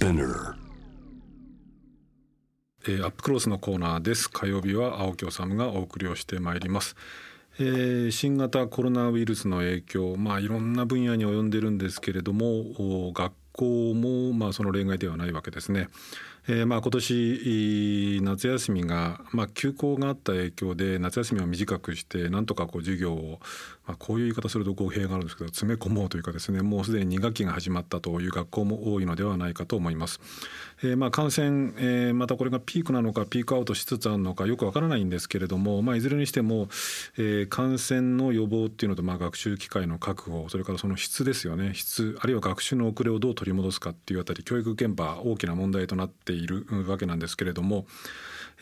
Spinner えーアップクロスのコーナーです。火曜日は青木治がお送りをしてまいります、えー新型コロナウイルスの影響まあいろんな分野に及んでるんですけれども学校もまあその例外ではないわけですね、えーまあ今年夏休みがまあ休校があった影響で夏休みを短くしてなんとかこう授業をまあこういう言い方すると語弊があるんですけど詰め込もうというかですねもうすでに2学期が始まったという学校も多いのではないかと思います。えーまあ感染、えーまたこれがピークなのかピークアウトしつつあるのかよくわからないんですけれども、まあ、いずれにしても、えー感染の予防っていうのと、まあ、学習機会の確保それからその質ですよね質あるいは学習の遅れをどう取り戻すかっていうあたり教育現場大きな問題となっているわけなんですけれども、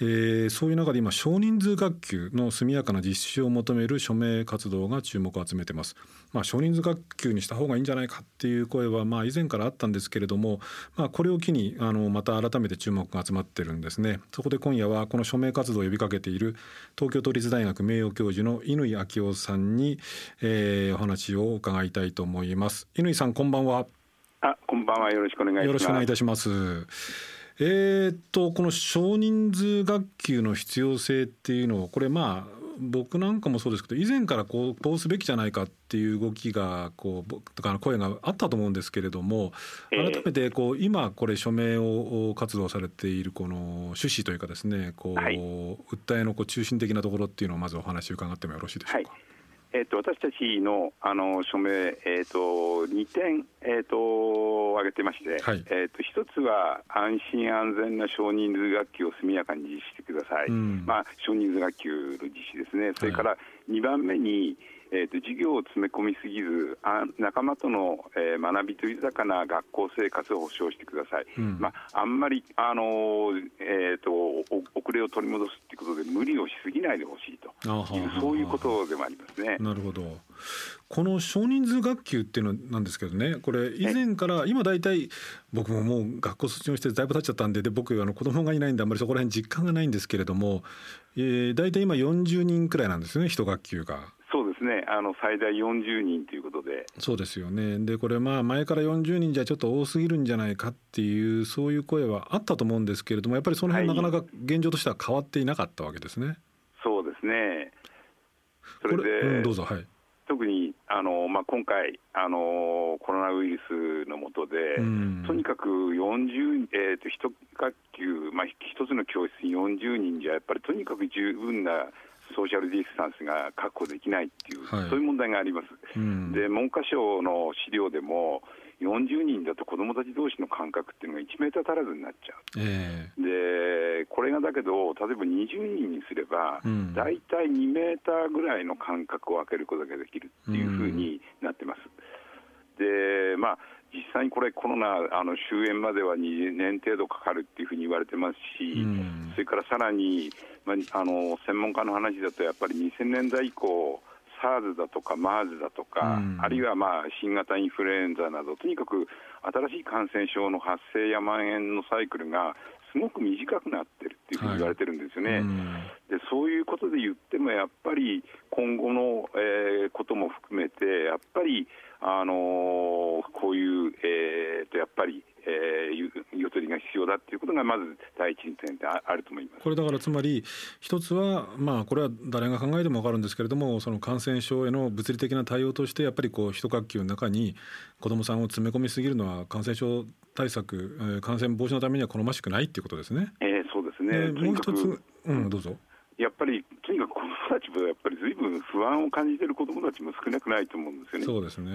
えーそういう中で今少人数学級の速やかな実施を求める署名活動が注目を集めてます。まあ、少人数学級にした方がいいんじゃないかっていう声はまあ以前からあったんですけれども、まあ、これを機にあのまた改めて注目が集まってるんですね。そこで今夜はこの署名活動を呼びかけている東京都立大学名誉教授の乾昭夫さんに、えーお話を伺いたいと思います。乾さんこんばんは。あ、こんばんは。よろしくお願いします。よろしくお願いいたします。えーっとこの少人数学級の必要性っていうのをこれまあ僕なんかもそうですけど以前からこうこうすべきじゃないかっていう動きがこうぼとか声があったと思うんですけれどもええ。改めてこう今これ署名を活動されているこの趣旨というかですねこうはい。訴えのこう中心的なところっていうのをまずお話伺ってもよろしいでしょうか？えっ、と私たちのあの署名えっ、と二点えっ、と挙げてまして、はいえっ、と一つは安心安全な少人数学級を速やかに実施してください。うんまあ少人数学級の実施ですね。それから二番目にえー、と授業を詰め込みすぎずあ仲間との、えー学びと豊かな学校生活を保障してください、うんまあ、あんまり、あのーえー、とお遅れを取り戻すということで無理をしすぎないでほしいとそういうことでもありますね。なるほど。この少人数学級っていうのなんですけどね、これ以前から今大体僕ももう学校卒業してだいぶ経っちゃったんで、で僕あの子供がいないんであんまりそこら辺実感がないんですけれども、えー、大体今40人くらいなんですよね、一学級が。ですねあの最大40人ということで、そうですよね。でこれまあ前から40人じゃちょっと多すぎるんじゃないかっていうそういう声はあったと思うんですけれども、やっぱりその辺はいなかなか現状としては変わっていなかったわけですね。そうですね、それこで、うん、どうぞはい。特にあの、まあ、今回あの、コロナウイルスの下で、うんとにかく40、えー、と一学級、まあ、一つの教室に40人じゃ、やっぱりとにかく十分なソーシャルディスタンスが確保できないっていう、はいそういう問題があります。うんで文科省の資料でも、40人だと子どもたち同士の間隔っていうのが1メーター足らずになっちゃう。えでこれがだけど、例えば20人にすれば、うん大体2メーターぐらいの間隔を空けることができるっていうふうになってます。でまあ実際にこれ、コロナあの終焉までは2年程度かかるっていうふうに言われてますし、うん。それからさらに、まあ、あの専門家の話だと、やっぱり2000年代以降、SARS だとか MERS だとか、うん。あるいはまあ新型インフルエンザなど、とにかく新しい感染症の発生や蔓延のサイクルがすごく短くなってるっていうふうに言われてるんですよね。うん。でそういうことで言っても、やっぱり今後の、えーことも含めて、やっぱり、あのーこういう、えーとやっぱり、えーゆゆとりが必要だっていうことが、まず第一点でああると思います。これだからつまり一つはまあこれは誰が考えても分かるんですけれどもその感染症への物理的な対応としてやっぱりこう一学級の中に子どもさんを詰め込みすぎるのは感染症対策、えー感染防止のためには好ましくないっていうことですね。えーそうですねでとにかくもう一つうんどうぞ。やっぱり、とにかく不安を感じている子どもたちも少なくないと思うんですよね。そうですね。え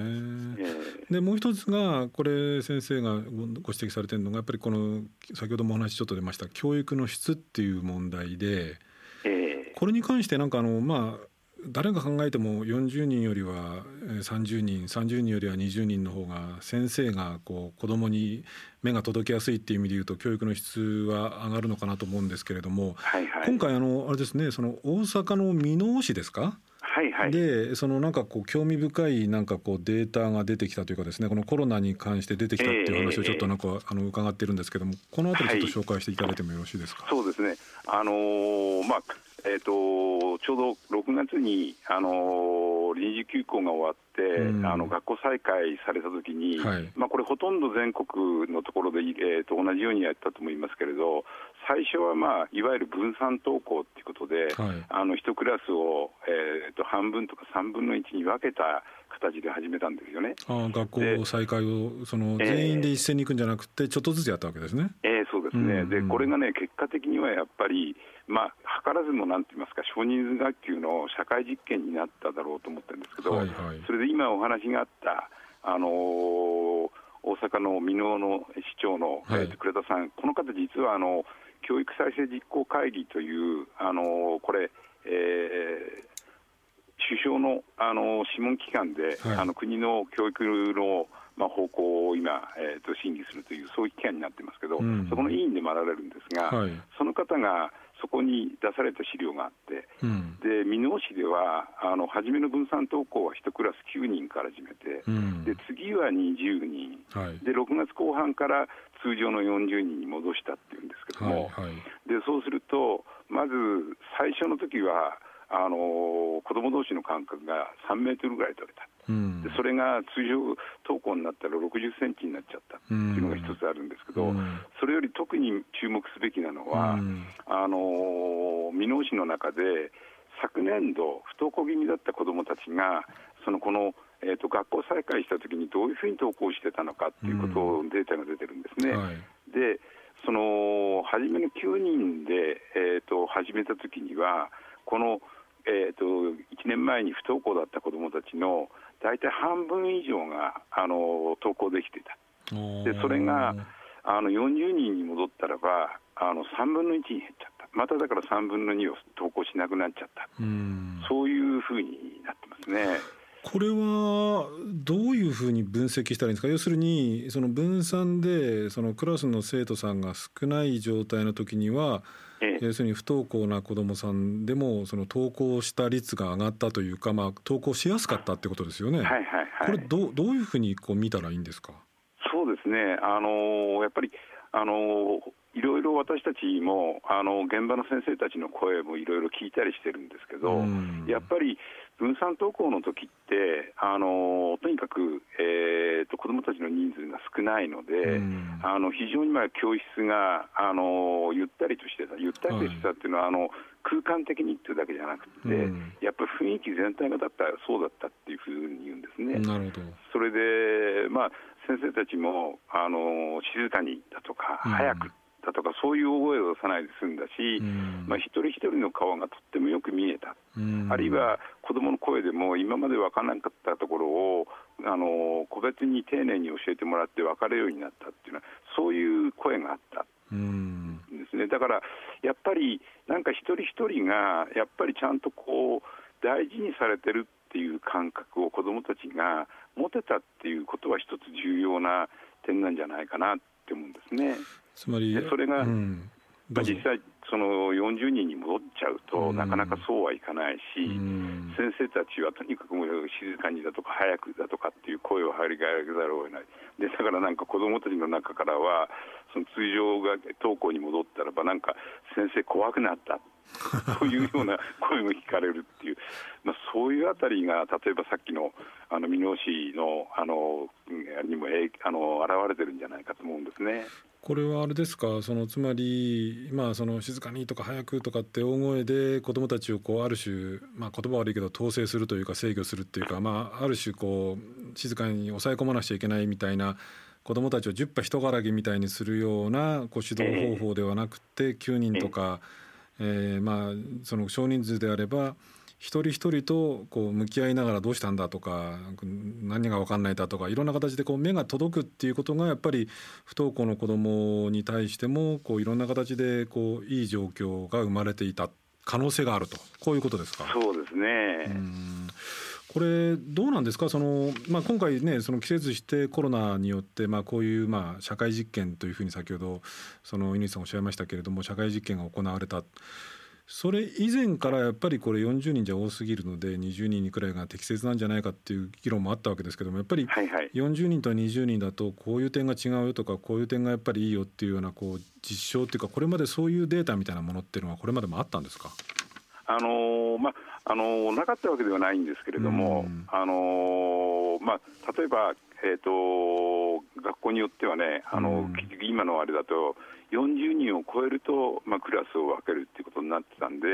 ーでもう一つがこれ先生がごご指摘されてるのがやっぱりこの先ほどもお話ちょっと出ました教育の質っていう問題でえーこれに関してなんかあのまあ誰が考えても40人よりはえー30人30人よりは20人の方が先生がこう子どもに目が届きやすいっていう意味で言うと教育の質は上がるのかなと思うんですけれども、はいはい今回あのあれですねその大阪の箕面市ですか、はいはい。でそのなんかこう興味深いなんかこうデータが出てきたというかですねこのコロナに関して出てきたっていう話をちょっとなんかあの伺ってるんですけどもこのあたりちょっと紹介していただいてもよろしいですか？そうですね、あのーまあえー、とちょうど6月に、あのーと臨時休校が終わって、うん、あの学校再開されたときに、はい、まあ、これ、ほとんど全国のところで、えー、と同じようにやったと思いますけれど、最初は、まあ、いわゆる分散登校ということで、はい、あの1クラスを、えー、と半分とか3分の1に分けた形で始めたんですよね。あ学校再開をその全員で一斉に行くんじゃなくて、ちょっとずつやったわけですね。えー、そうですね、うん。うん、でこれがね、結果的にはやっぱり、まあ、図らずもなんて言いますか、少人数学級の社会実験になっただろうと思ってるんですけど、はいはい、それで今お話があった、あのー、大阪の箕面の市長の、はい、倉田さん、この方、実はあの教育再生実行会議という、あのー、これ、えー、首相のあの諮問機関で、はい、あの国の教育の、まあ、方向を今、えーと、審議するという、そういう機関になってますけど、うん、そこの委員でもあられるんですが、はい、その方がそこに出された資料があって、うん、で箕面市ではあの初めの分散登校は1クラス9人から始めて、うん、で次は20人、はい、で6月後半から通常の40人に戻したっていうんですけども、はいはい、でそうすると、まず最初の時は、あの子供同士の間隔が3メートルぐらい取れた、うん、でそれが通常登校になったら60センチになっちゃったっていうのが一つあるんですけど、うん、それより特に注目すべきなのは、うん、あの箕面市の中で昨年度、不登校気味だった子どもたちが、そのこのえーと、学校再開したときにどういうふうに登校してたのかっていうことを、データが出てるんですね。はい、でその初めの9人で、えーと始めたときには、このえーと、1年前に不登校だった子どもたちの大体半分以上があの登校できていた、でそれがあの40人に戻ったらばあの3分の1に減っちゃった、まただから3分の2を登校しなくなっちゃった、そういうふうになってますね。これはどういうふうに分析したらいいんですか？要するにその分散でそのクラスの生徒さんが少ない状態の時には要するに不登校な子どもさんでもその登校した率が上がったというか、まあ、登校しやすかったってことですよね。はいはいはい、これどどういうふうにこう見たらいいんですか？そうですね、あのやっぱりあのいろいろ私たちもあの現場の先生たちの声もいろいろ聞いたりしてるんですけど、やっぱり分散登校の時ってあのとにかく、えーと、子どもたちの人数が少ないので、あの非常にまあ教室があのゆったりとしてた、ゆったりとしてたっていうのは、はい、あの空間的にっていうだけじゃなくて、やっぱり雰囲気全体がだったらそうだったっていうふうに言うんですね。なるほど。それで、まあ、先生たちもあの静かにだとか、早くだとかそういう大声を出さないで済んだし、うん、まあ、一人一人の顔がとってもよく見えた、うん、あるいは子どもの声でも今まで分からなかったところをあの個別に丁寧に教えてもらって分かるようになったっていうのはそういう声があったんですね、だからやっぱりなんか一人一人がやっぱりちゃんとこう大事にされてるっていう感覚を子どもたちが持てたっていうことは一つ重要な点なんじゃないかなって思うんですね。つまりそれが、うん、まあ、実際その40人に戻っちゃうと、なかなかそうはいかないし、先生たちはとにかくもう静かにだとか早くだとかっていう声を張り上げざるを得ない。でだからなんか子どもたちの中からはその通常が登校に戻ったらばなんか先生怖くなった そういうような声も聞かれるっていう、まあ、そういうあたりが例えばさっきのあの箕面市のあのにもあの現れてるんじゃないかと思うんですね。これはあれですか？そのつまり、まあ、その静かにとか早くとかって大声で子どもたちをこうある種、まあ、言葉悪いけど統制するというか制御するっていうか、まあ、ある種こう静かに抑え込まなくちゃいけないみたいな子どもたちを10羽人柄ぎみたいにするようなこう指導方法ではなくて9人とか、えー、まあその少人数であれば一人一人とこう向き合いながらどうしたんだとか何が分かんないだとかいろんな形でこう目が届くっていうことがやっぱり不登校の子どもに対してもこういろんな形でこういい状況が生まれていた可能性があるとこういうことですか？そうですねこれどうなんですか？その、まあ、今回ねその季節してコロナによって、まあ、こういうまあ社会実験というふうに先ほどその乾さんおっしゃいましたけれども社会実験が行われた。それ以前からやっぱりこれ40人じゃ多すぎるので20人くらいが適切なんじゃないかっていう議論もあったわけですけどもやっぱり40人と20人だとこういう点が違うよとかこういう点がやっぱりいいよっていうようなこう実証っていうかこれまでそういうデータみたいなものっていうのはこれまでもあったんですか？あのまああのなかったわけではないんですけれども、あのまあ、例えば、えーと、学校によってはね、あの今のあれだと、40人を超えると、まあ、クラスを分けるっていうことになってたんで、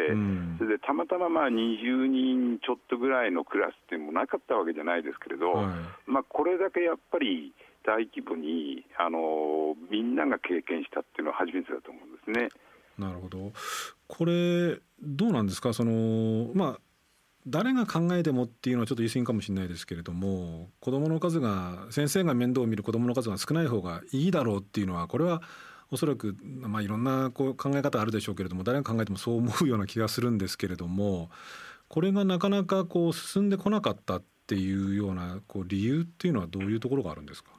それでたまたままあ20人ちょっとぐらいのクラスっていうのもなかったわけじゃないですけれど、はい、まあ、これだけやっぱり大規模にあのみんなが経験したっていうのは初めてだと思うんですね。なるほど。これどうなんですか？そのまあ誰が考えてもっていうのはちょっと言い過ぎかもしれないですけれども子どもの数が先生が面倒を見る子どもの数が少ない方がいいだろうっていうのはこれはおそらく、まあ、いろんなこう考え方あるでしょうけれども誰が考えてもそう思うような気がするんですけれどもこれがなかなかこう進んでこなかったっていうようなこう理由っていうのはどういうところがあるんですか？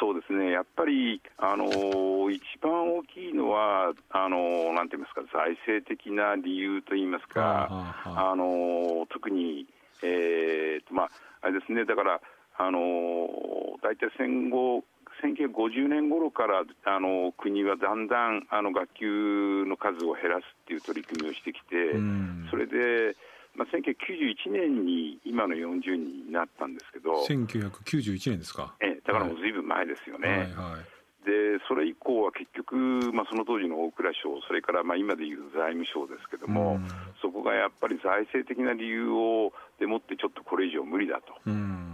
そうですね、やっぱり、あのー、一番大きいのは、あのー、なんて言いますか、財政的な理由といいますか、あのー、特に、えーとまあ、あれですね、だから、あの大体戦後、1950年頃からあの国はだんだんあの学級の数を減らすっていう取り組みをしてきて、それで、まあ、1991年に今の40人になったんですけど、1991年ですか？えだからもうずいぶん前ですよね。はいはいはいでそれ以降は結局、まあ、その当時の大蔵省、それからまあ今でいう財務省ですけども、うん、そこがやっぱり財政的な理由をでもってちょっとこれ以上無理だと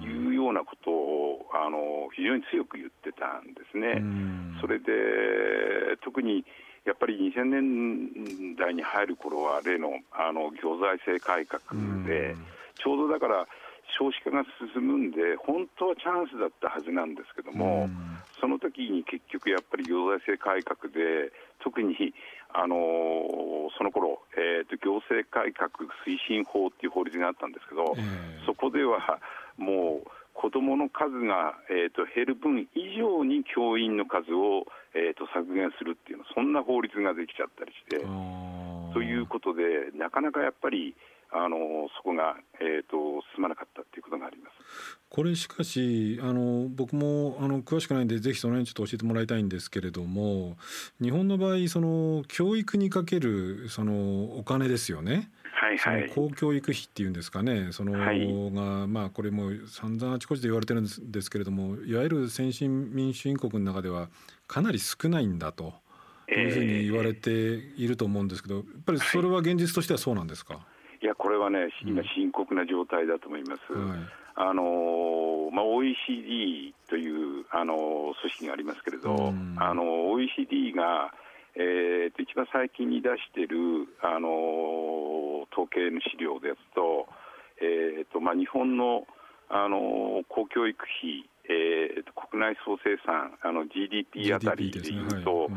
いうようなことをあの非常に強く言ってたんですね。うん、それで特にやっぱり2000年代に入る頃は例のあの行財政改革で、ちょうどだから少子化が進むんで、本当はチャンスだったはずなんですけども、その時に結局やっぱり行財政改革で、特にあのその頃、えーと、行政改革推進法っていう法律があったんですけど、そこではもう子どもの数が、えーと、減る分以上に教員の数を、えーと、削減するっていうのそんな法律ができちゃったりして。ということで、なかなかやっぱりあのそこが、えーと、進まなかったということがありますこれしかしあの僕もあの詳しくないんでぜひその辺ちょっと教えてもらいたいんですけれども日本の場合その教育にかけるそのお金ですよね。はいはい、公教育費っていうんですかね。その、はい、がまあこれも散々あちこちで言われてるんですけれどもいわゆる先進民主主義国の中ではかなり少ないんだと。いうふうに言われていると思うんですけど、やっぱりそれは現実としてはそうなんですか？いや、これはね、今、深刻な状態だと思います。うんはい、あのまあ、OECD というあの組織がありますけれど、うん、あの OECD が、えー、と一番最近に出しているあの統計の資料ですと、えーとまあ、日本のあの公教育費、えー、と国内総生産あの GDP あたりでいうと、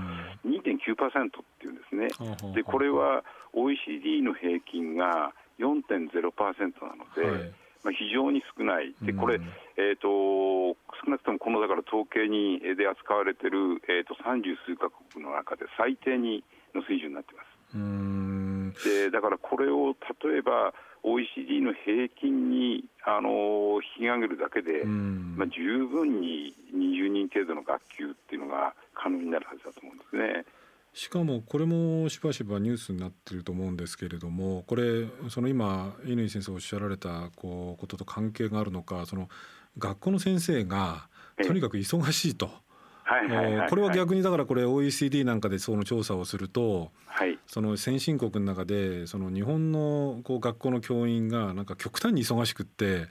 2.9%っていうんですね。でこれは OECD の平均が4.0%なので、はい、まあ、非常に少ない、でこれ、えーと、少なくともこのだから統計にで扱われている、えーと、30数か国の中で最低にの水準になっています。でだからこれを例えば OECD の平均にあの引き上げるだけで、まあ、十分に20人程度の学級っていうのが可能になるはずだと思うんですね。しかもこれもしばしばニュースになっていると思うんですけれどもこれその今乾先生おっしゃられたこうことと関係があるのかその学校の先生がとにかく忙しいと。これは逆にだからこれ OECD なんかでその調査をすると、はい、その先進国の中でその日本のこう学校の教員がなんか極端に忙しくって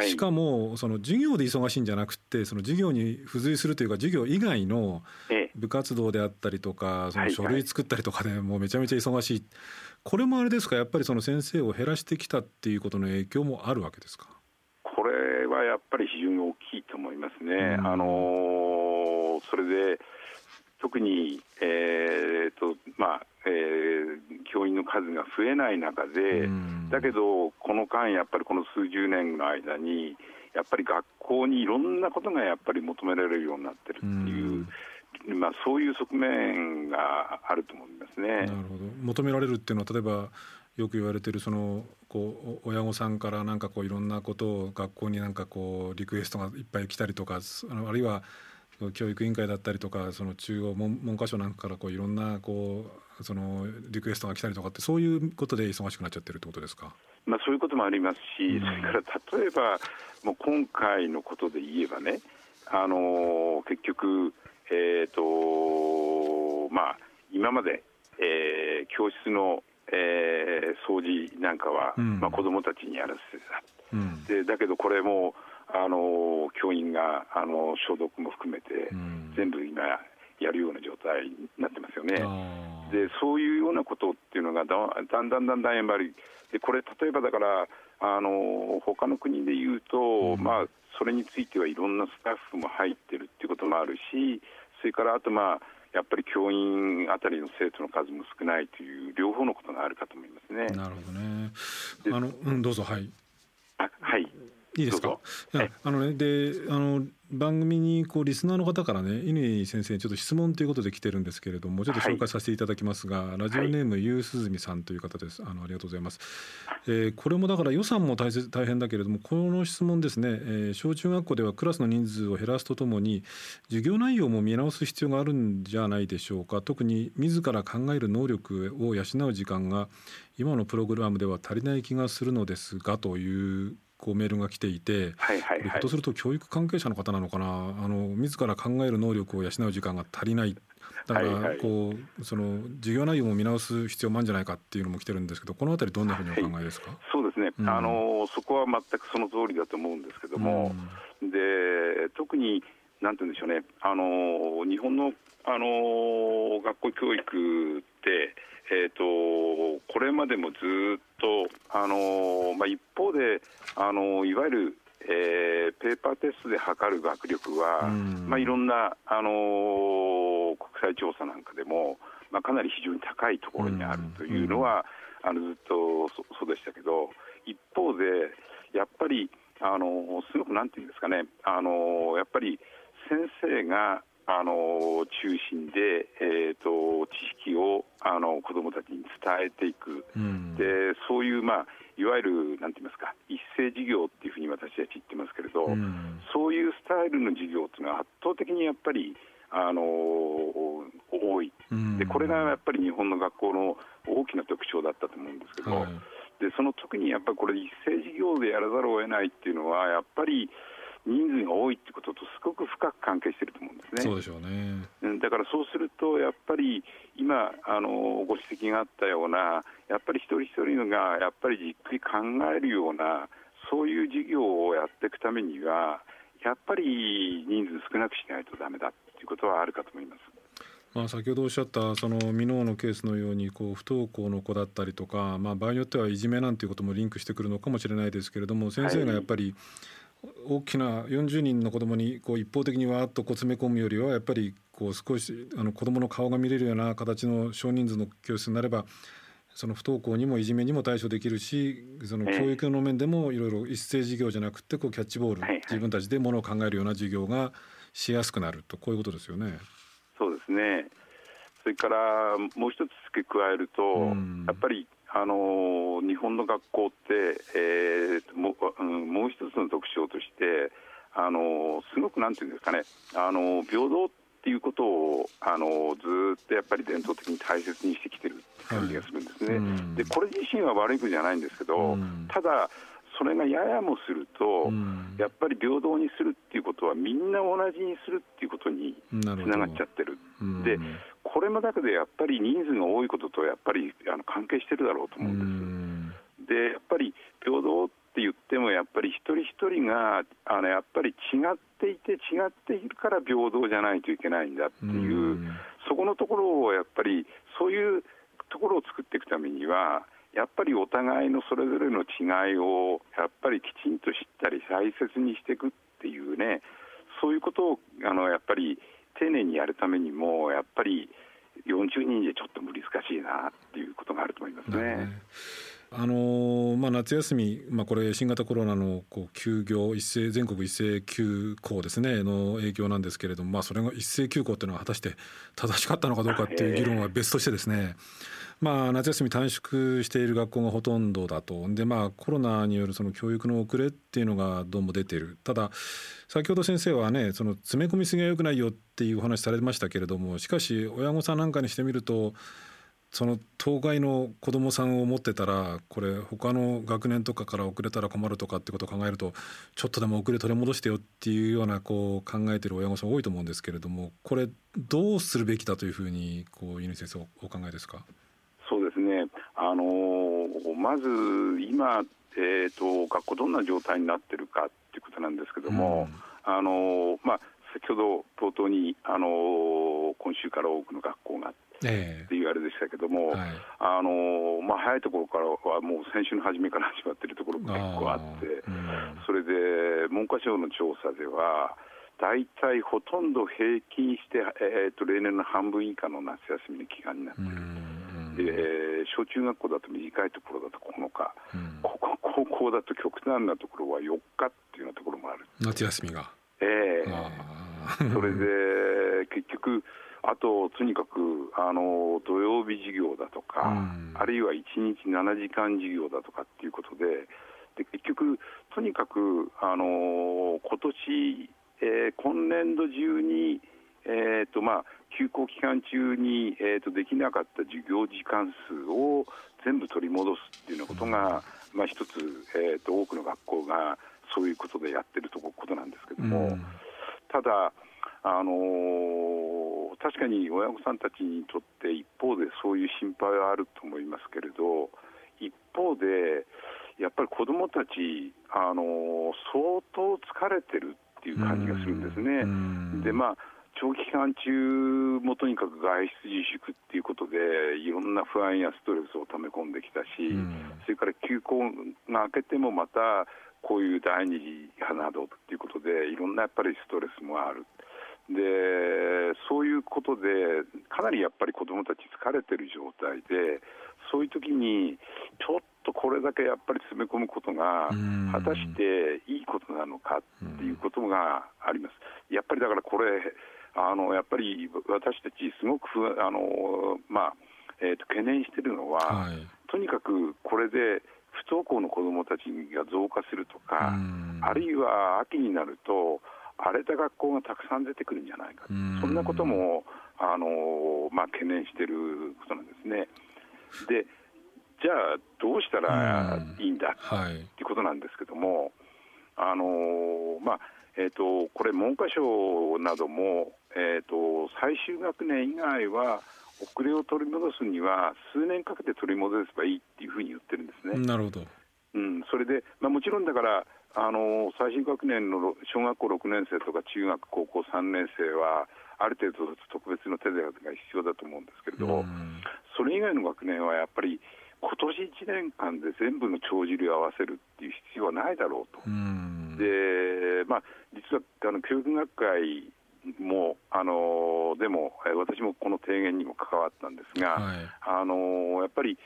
しかもその授業で忙しいんじゃなくてその授業に付随するというか授業以外の部活動であったりとかその書類作ったりとかでもうめちゃめちゃ忙しい。これもあれですか？やっぱりその先生を減らしてきたっていうことの影響もあるわけですか？これはやっぱり非常に大きいと思いますね。あのそれで特に、えーとまあえー、教員の数が増えない中で、だけど、この間、やっぱりこの数十年の間に、やっぱり学校にいろんなことがやっぱり求められるようになってるっていう。うまあ、そういう側面があると思いますね。なるほど求められるっていうのは例えばよく言われてるそのこう親御さんからなんかこういろんなことを学校になんかこうリクエストがいっぱい来たりとかあるいは教育委員会だったりとかその中央文文科省なんかからこういろんなこうそのリクエストが来たりとかってそういうことで忙しくなっちゃってるってことですか？まあ、そういうこともありますし、うん、それから例えばもう今回のことで言えばねあの結局、えーとまあ、今まで、えー、教室の、えー、掃除なんかは、うん、まあ、子どもたちにやらせてた、うん、でだけどこれもあの教員があの消毒も含めて、全部今やるような状態になってますよね。でそういうようなことっていうのがだだんだんだんだんやっぱりでこれ例えばだからあの他の国で言うと、うん、まあそれについてはいろんなスタッフも入ってるっていうこともあるしそれからあとまあやっぱり教員あたりの生徒の数も少ないという両方のことがあるかと思いますね。なるほどね。あのうんどうぞはい。い。いいですか？いや、あのね、で、あの番組にこうリスナーの方からね、乾先生にちょっと質問ということで来てるんですけれども、ちょっと紹介させていただきますが、はい、ラジオネーム、ゆうすずみさんという方です。あのありがとうございます。えー、これもだから予算も大切大変だけれども、この質問ですね、えー、小中学校ではクラスの人数を減らすとともに、授業内容も見直す必要があるんじゃないでしょうか。特に自ら考える能力を養う時間が今のプログラムでは足りない気がするのですがというこうメールが来ていて、はいはいはい、ひょっとすると教育関係者の方なのかな？あの自ら考える能力を養う時間が足りない。だからこう、その授業内容も見直す必要もあるんじゃないかっていうのも来てるんですけどこのあたりどんなふうにお考えですか、はい、そうですね、うん、あのそこは全くその通りだと思うんですけども、うん、で特になんて言うんでしょうね。あの日本のあの学校教育ってえーと、これまでもずっと、あのまあ、一方で、あのいわゆる、えー、ペーパーテストで測る学力は、まあ、いろんな、あの国際調査なんかでも、まあ、かなり非常に高いところにあるというのは、あのずっとそうでしたけど、一方で、やっぱり、あのすごくなんていうんですかね、あのやっぱり先生があの中心で、えーと、知識をあの子どもたちに伝えていく、うん、でそういう、まあ、いわゆるなんて言いますか一斉授業っていうふうに私たち言ってますけれど、うん、そういうスタイルの授業っていうのは圧倒的にやっぱりあの多い、うん、でこれがやっぱり日本の学校の大きな特徴だったと思うんですけど、はい、でその時にやっぱりこれ一斉授業でやらざるを得ないっていうのはやっぱり人数が多いってこととすごく深く関係していると思うんですね。そうでしょうねだからそうすると、やっぱり今あの、ご指摘があったような、やっぱり一人一人がやっぱりじっくり考えるような、そういう事業をやっていくためには、やっぱり人数少なくしないとだめだということはあるかと思います。まあ、先ほどおっしゃったその箕面のケースのようにこう不登校の子だったりとか、まあ、場合によってはいじめなんていうこともリンクしてくるのかもしれないですけれども先生がやっぱり、はい大きな40人の子どもにこう一方的にわーっとこう詰め込むよりはやっぱりこう少しあの子どもの顔が見れるような形の少人数の教室になればその不登校にもいじめにも対処できるしその教育の面でもいろいろ一斉授業じゃなくてこうキャッチボール、自分たちでものを考えるような授業がしやすくなるとこういうことですよね。そうですね。それからもう一つ付け加えると、やっぱりあの日本の学校って、えー、もうもう一つの特徴としてあのすごくなんていうんですかねあの平等っていうことをあのずっとやっぱり伝統的に大切にしてきてる感じがするんですね。はい、でこれ自身は悪いことじゃないんですけど、ただそれがややもすると、やっぱり平等にするっていうことはみんな同じにするっていうことにつながっちゃってる。でこれもだけでやっぱり人数が多いこととやっぱりあの関係してるだろうと思うんです。でやっぱり平等って言ってもやっぱり一人一人があのやっぱり違っていて違っているから平等じゃないといけないんだっていうそこのところをやっぱりそういうところを作っていくためにはやっぱりお互いのそれぞれの違いをやっぱりきちんと知ったり大切にしていくっていうねそういうことをあのやっぱり丁寧にやるためにもやっぱり40人でちょっと難しいなっていうことがあると思いますね。あのまあ、夏休み、まあ、これ新型コロナのこう休業一斉全国一斉休校ですねの影響なんですけれども、まあ、それが一斉休校っていうのは果たして正しかったのかどうかっていう議論は別としてですね、まあ、夏休み短縮している学校がほとんどだと。で、まあ、コロナによるその教育の遅れっていうのがどうも出ている。ただ先ほど先生はねその詰め込みすぎはよくないよっていうお話されましたけれどもしかし親御さんなんかにしてみるとその当該の子どもさんを持ってたらこれ他の学年とかから遅れたら困るとかってことを考えるとちょっとでも遅れ取り戻してよっていうようなこう考えてる親御さん多いと思うんですけれどもこれどうするべきだというふうにこう犬先生お考えですか、あのー、まず今、えーと、学校どんな状態になってるかっていうことなんですけども、うん、あのー、まあ、先ほど冒頭に、あのー、今週から多くの学校がって言われでしたけども、はい、あのまあ、早いところからはもう先週の初めから始まっているところが結構あって、うん、それで文科省の調査では、大体ほとんど平均して、えーと、例年の半分以下の夏休みの期間になっている。で小中学校だと短いところだと9日、うん、高校だと極端なところは4日っていうようなところもある。夏休みが。ええ。ー、それで結局あと、とにかくあの土曜日授業だとか、うん、あるいは1日7時間授業だとかっていうことで、で結局、とにかくあの今年、えー、今年度中に、えーとまあ、休校期間中に、えーと、できなかった授業時間数を全部取り戻すっていうようなことが、うん、まあ、一つ、えーと、多くの学校がそういうことでやってるとことなんですけども、うん、ただ、あのー、確かに親御さんたちにとって一方でそういう心配はあると思いますけれど一方でやっぱり子どもたち、あのー、相当疲れてるっていう感じがするんですね。でまあ長期期間中もとにかく外出自粛っていうことでいろんな不安やストレスをため込んできたし、それから休校が明けてもまたこういう第二次などっていうことでいろんなやっぱりストレスもある。でそういうことでかなりやっぱり子どもたち疲れてる状態でそういう時にちょっとこれだけやっぱり詰め込むことが果たしていいことなのかっていうことがあります。やっぱりだからこれあのやっぱり私たちすごくあの、まあえーと、懸念しているのは、はい、とにかくこれで不登校の子どもたちが増加するとかあるいは秋になると荒れた学校がたくさん出てくるんじゃないか、そんなこともあの、まあ、懸念していることなんですね。でじゃあ、どうしたらいいんだ？と、はい、いうことなんですけども、あのまあえーと、これ、文科省なども、えーと、最終学年以外は遅れを取り戻すには数年かけて取り戻せばいいっていうふうに言ってるんですね。なるほど、うん、それで、まあ、もちろんだからあの最新学年の小学校6年生とか中学、高校3年生は、ある程度特別の手当が必要だと思うんですけれど、それ以外の学年はやっぱり、今年1年間で全部の帳尻を合わせるっていう必要はないだろうと。でまあ、実はあの教育学会もあのでも私もこの提言にも関わったんですが、はい、あのやっぱり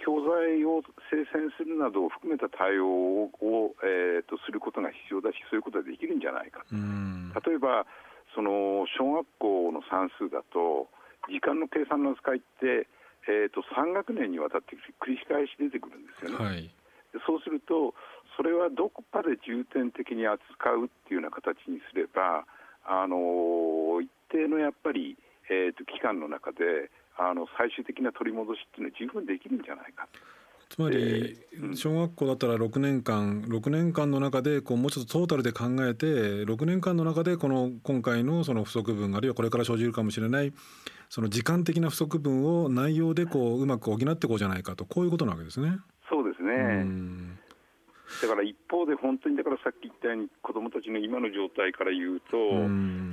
教材を生成するなどを含めた対応を、えーと、することが必要だし、そういうことができるんじゃないか、例えばその小学校の算数だと、時間の計算の扱いって、えーと、3学年にわたって繰り返し出てくるんですよね。はい、そうすると、それはどこかで重点的に扱うっていうような形にすれば、あの一定のやっぱり、えーと期間の中で、あの最終的な取り戻しっていうのは十分できるんじゃないか。つまり小学校だったら6年間6年間の中でこうもうちょっとトータルで考えて6年間の中でこの今回のその不足分あるいはこれから生じるかもしれないその時間的な不足分を内容でこううまく補っていこうじゃないかとこういうことなわけですね。そうですねだから一方で本当にだからさっき言ったように子どもたちの今の状態から言うと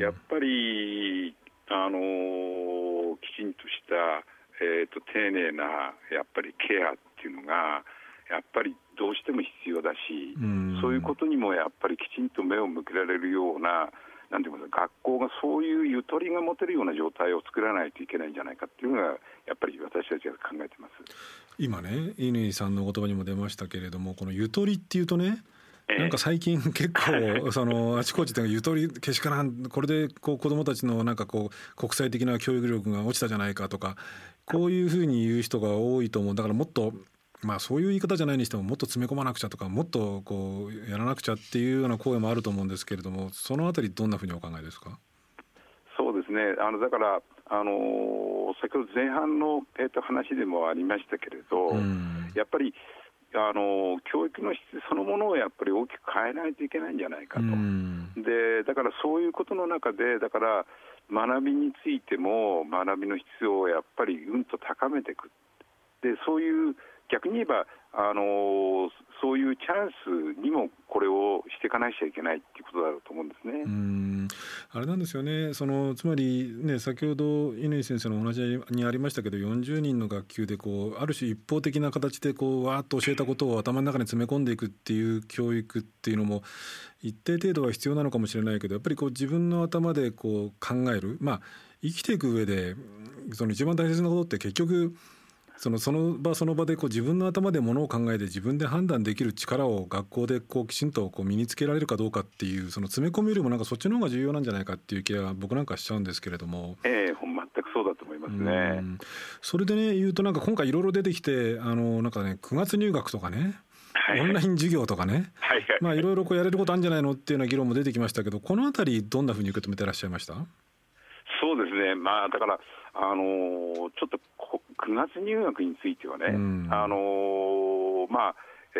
やっぱりあのきちんとした、えーと、丁寧なやっぱりケアっていうのがやっぱりどうしても必要だし、そういうことにもやっぱりきちんと目を向けられるようななんていうか学校がそういうゆとりが持てるような状態を作らないといけないんじゃないかっていうのがやっぱり私たちが考えてます。今ね乾さんの言葉にも出ましたけれどもこのゆとりっていうとねなんか最近結構 そのあちこちでゆとりけしからんこれでこう子どもたちのなんかこう国際的な教育力が落ちたじゃないかとかこういうふうに言う人が多いと思う。だからもっとまあそういう言い方じゃないにしてももっと詰め込まなくちゃとかもっとこうやらなくちゃっていうような声もあると思うんですけれどもそのあたりどんなふうにお考えですか？そうですね。あのだからあの先ほど前半の、えー、と話でもありましたけれど、やっぱりあの教育の質そのものをやっぱり大きく変えないといけないんじゃないかと、でだからそういうことの中で、だから学びについても学びの質をやっぱりうんと高めていく、でそういう逆に言えばあのそういうチャンスにもこれをしていかなきゃいけないっていうことだろうと思うんですね。うん。あれなんですよね。そのつまりね先ほど乾先生のお話にありましたけど40人の学級でこうある種一方的な形でこうわーっと教えたことを頭の中に詰め込んでいくっていう教育っていうのも一定程度は必要なのかもしれないけどやっぱりこう自分の頭でこう考える。まあ生きていく上でその一番大切なことって結局そのその場その場でこう自分の頭でものを考えて自分で判断できる力を学校でこうきちんとこう身につけられるかどうかっていうその詰め込みよりもなんかそっちの方が重要なんじゃないかっていう気が僕なんかしちゃうんですけれども。ええー、全くそうだと思いますね。それでね言うとなんか今回いろいろ出てきてあのなんかね9月入学とかね。オンライン授業とかね、はいはい、まあいろいろこうやれることあるんじゃないのっていうような議論も出てきましたけどこのあたりどんなふうに受け止めてらっしゃいました？そうですね、まあ、だから、あのー、ちょっと9月入学についてはね、うん、あのー、まあえ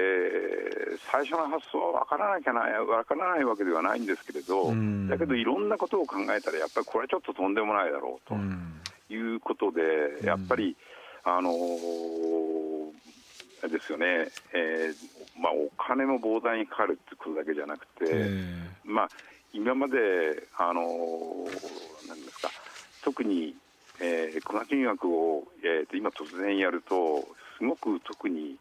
ー、最初の発想は分からなきゃない分からないわけではないんですけれど、うん、だけどいろんなことを考えたらやっぱりこれはちょっととんでもないだろうということで、うん、やっぱり、あのー、ですよね、えーまあ、お金も膨大にかかるってことだけじゃなくて、まあ、今まで、あのー、なんですか特にえー、小学入学を、えー、と今突然やるとすごく特に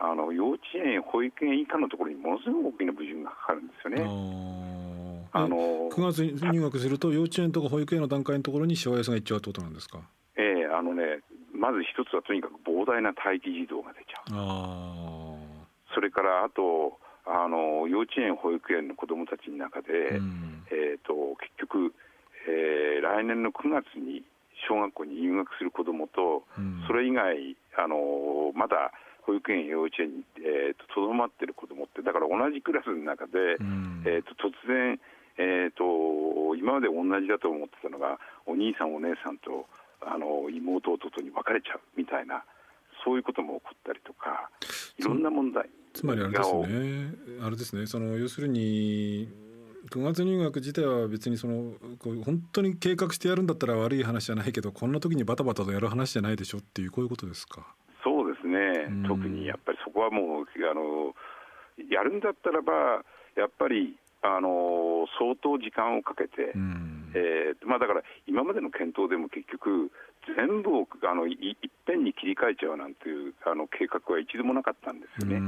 あの幼稚園、保育園以下のところにものすごく大きな矛盾がかかるんですよね。あの9月に入学すると幼稚園とか保育園の段階のところにしわ寄せがいっちゃうってことなんですか？ええー、あのねまず一つはとにかく膨大な待機児童が出ちゃう。それからあとあの幼稚園、保育園の子どもたちの中で、うん、えーと、と結局、えー、来年の9月に小学校に入学する子どもと、うん、それ以外あのまだ保育園、幼稚園にとど、まっている子どもって、だから同じクラスの中で、うん、えーと、突然、えーと、今まで同じだと思ってたのが、お兄さん、お姉さんとあの妹、弟に分かれちゃうみたいな、そういうことも起こったりとか、いろんな問題。つまりあれですね、あれですね。その要するに9月入学自体は別にそのこう本当に計画してやるんだったら悪い話じゃないけどこんな時にバタバタとやる話じゃないでしょっていうこういうことですか？そうですね、特にやっぱりそこはもうあのやるんだったらばやっぱりあの相当時間をかけて、うん、えー、まあ、だから今までの検討でも結局全部をあのいいっぺんに切り替えちゃうなんていうあの計画は一度もなかったんですよね。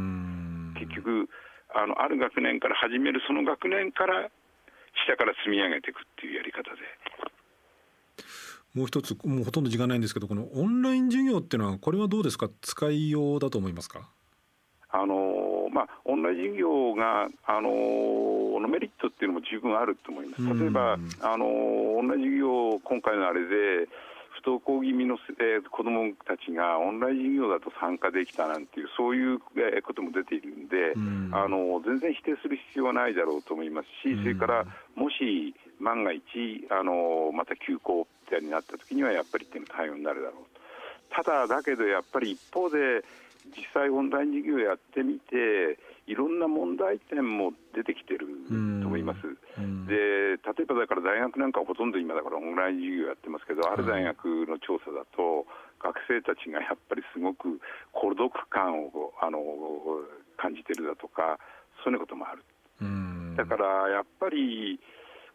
結局あのある学年から始めるその学年から下から積み上げていくっていうやり方で。もう一つもうほとんど時間ないんですけどこのオンライン授業っていうのはこれはどうですか？使いようだと思いますか？あのまあ、オンライン授業が、あののメリットっていうのも十分あると思います。例えば、あのオンライン授業、今回のあれで、不登校気味の、えー、子どもたちがオンライン授業だと参加できたなんていうそういう、えー、ことも出ているんで、うん、あの全然否定する必要はないだろうと思いますし、それからもし万が一あのまた休校になった時にはやっぱり対応になるだろうと。ただだけどやっぱり一方で実際オンライン授業やってみていろんな問題点も出てきてると思います。で例えばだから大学なんかほとんど今だからオンライン授業やってますけど、ある大学の調査だと学生たちがやっぱりすごく孤独感をあの感じてるだとかそういうこともある。だからやっぱり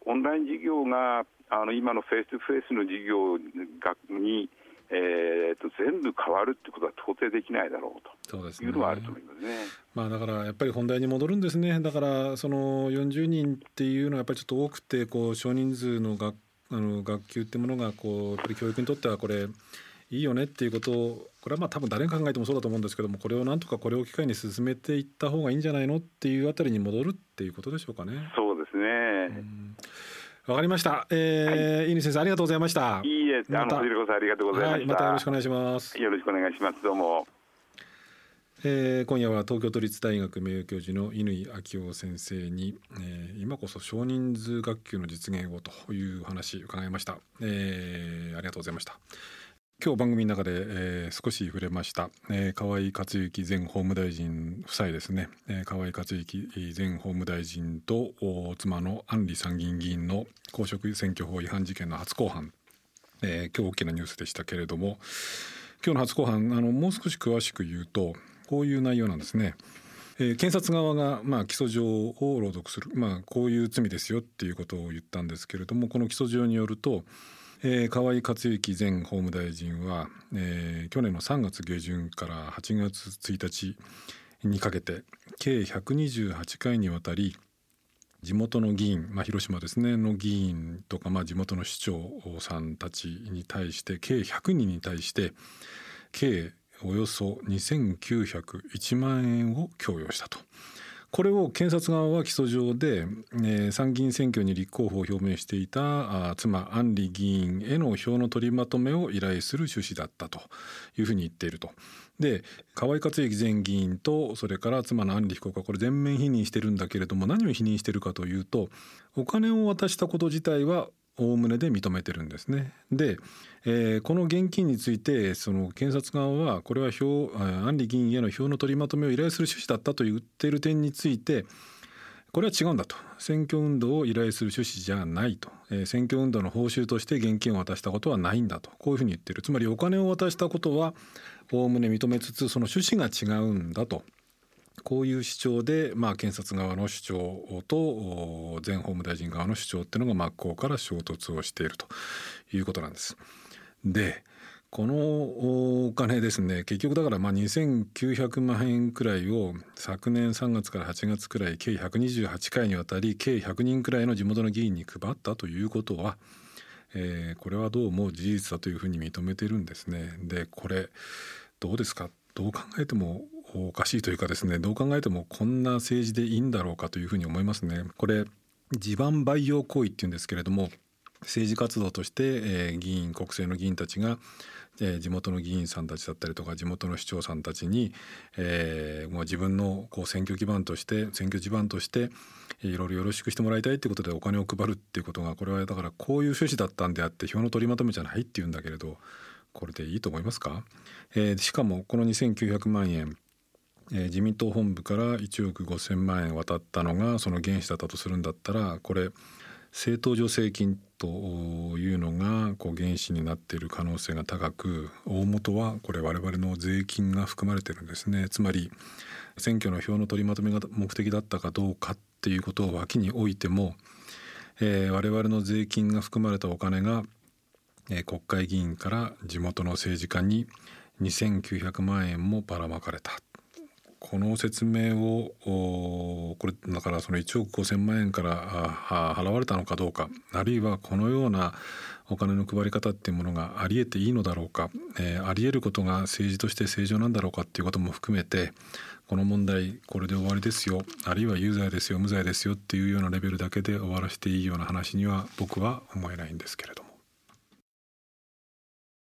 オンライン授業があの今のフェイス2フェイスの授業にえーと、全部変わるってことは到底できないだろうというのはあると思いますね。まあ、だからやっぱり本題に戻るんですねだからその40人っていうのはやっぱりちょっと多くてこう少人数の学あの学級ってものがこうやっぱり教育にとってはこれいいよねっていうことをこれはまあ多分誰が考えてもそうだと思うんですけどもこれをなんとかこれを機会に進めていった方がいいんじゃないのっていうあたりに戻るっていうことでしょうかね。そうですね、わかりました。えー、はい、井先生ありがとうございました。いいえ、あの、藤子さんありがとうございました、はい、またよろしくお願いします。よろしくお願いします。どうも。えー、今夜は東京都立大学名誉教授の乾昭夫先生に、えー、今こそ少人数学級の実現をという話伺いました、えー、ありがとうございました今日番組の中で、えー、少し触れました、えー、河井克行前法務大臣夫妻ですね、えー、河井克行前法務大臣と妻の安里参議院議員の公職選挙法違反事件の初公判、えー、今日大きなニュースでしたけれども今日の初公判あのもう少し詳しく言うとこういう内容なんですね。えー、検察側が、まあ、起訴状を朗読する、まあ、こういう罪ですよっていうことを言ったんですけれどもこの起訴状によると、えー、河井克行前法務大臣は、えー、去年の3月下旬から8月1日にかけて計128回にわたり地元の議員、まあ、広島ですねの議員とか、まあ、地元の市長さんたちに対して計100人に対して計およそ2901万円を供与したと。これを検察側は起訴状で、えー、参議院選挙に立候補を表明していたあ妻安里議員への票の取りまとめを依頼する趣旨だったというふうに言っていると。で河合克行前議員とそれから妻の安里被告はこれ全面否認してるんだけれども何を否認してるかというとお金を渡したこと自体はおおむねで認めてるんですね。で、えー、この現金についてその検察側はこれは票安里議員への票の取りまとめを依頼する趣旨だったと言っている点についてこれは違うんだと。選挙運動を依頼する趣旨じゃないと、えー、選挙運動の報酬として現金を渡したことはないんだと。こういうふうに言ってる。つまりお金を渡したことはおおむね認めつつその趣旨が違うんだと。こういう主張で、まあ、検察側の主張と前法務大臣側の主張っていうのが真っ向から衝突をしているということなんです。でこのお金ですね結局だからまあ2900万円くらいを昨年3月から8月くらい計128回にわたり計100人くらいの地元の議員に配ったということは、えー、これはどうも事実だというふうに認めてるんですね。でこれどうですか？どう考えてもおかしいというかですねどう考えてもこんな政治でいいんだろうかというふうに思いますね。これ地盤培養行為っていうんですけれども政治活動として、えー、議員国政の議員たちが、えー、地元の議員さんたちだったりとか地元の市長さんたちに、えー、もう自分のこう選挙基盤として選挙地盤としていろいろよろしくしてもらいたいっていうことでお金を配るっていうことがこれはだからこういう趣旨だったんであって票の取りまとめじゃないっていうんだけれどこれでいいと思いますか、えー、しかもこの2900万円え、自民党本部から1億5,000万円渡ったのがその原資だったとするんだったらこれ政党助成金というのがこう原資になっている可能性が高く大元はこれ我々の税金が含まれてるんですね。つまり選挙の票の取りまとめが目的だったかどうかっていうことを脇に置いても、えー、我々の税金が含まれたお金が、えー、国会議員から地元の政治家に2900万円もばらまかれた。この説明をこれだからその1億5,000万円から払われたのかどうかあるいはこのようなお金の配り方っていうものがありえていいのだろうか、えー、ありえることが政治として正常なんだろうかっていうことも含めてこの問題これで終わりですよあるいは有罪ですよ無罪ですよっていうようなレベルだけで終わらせていいような話には僕は思えないんですけれども。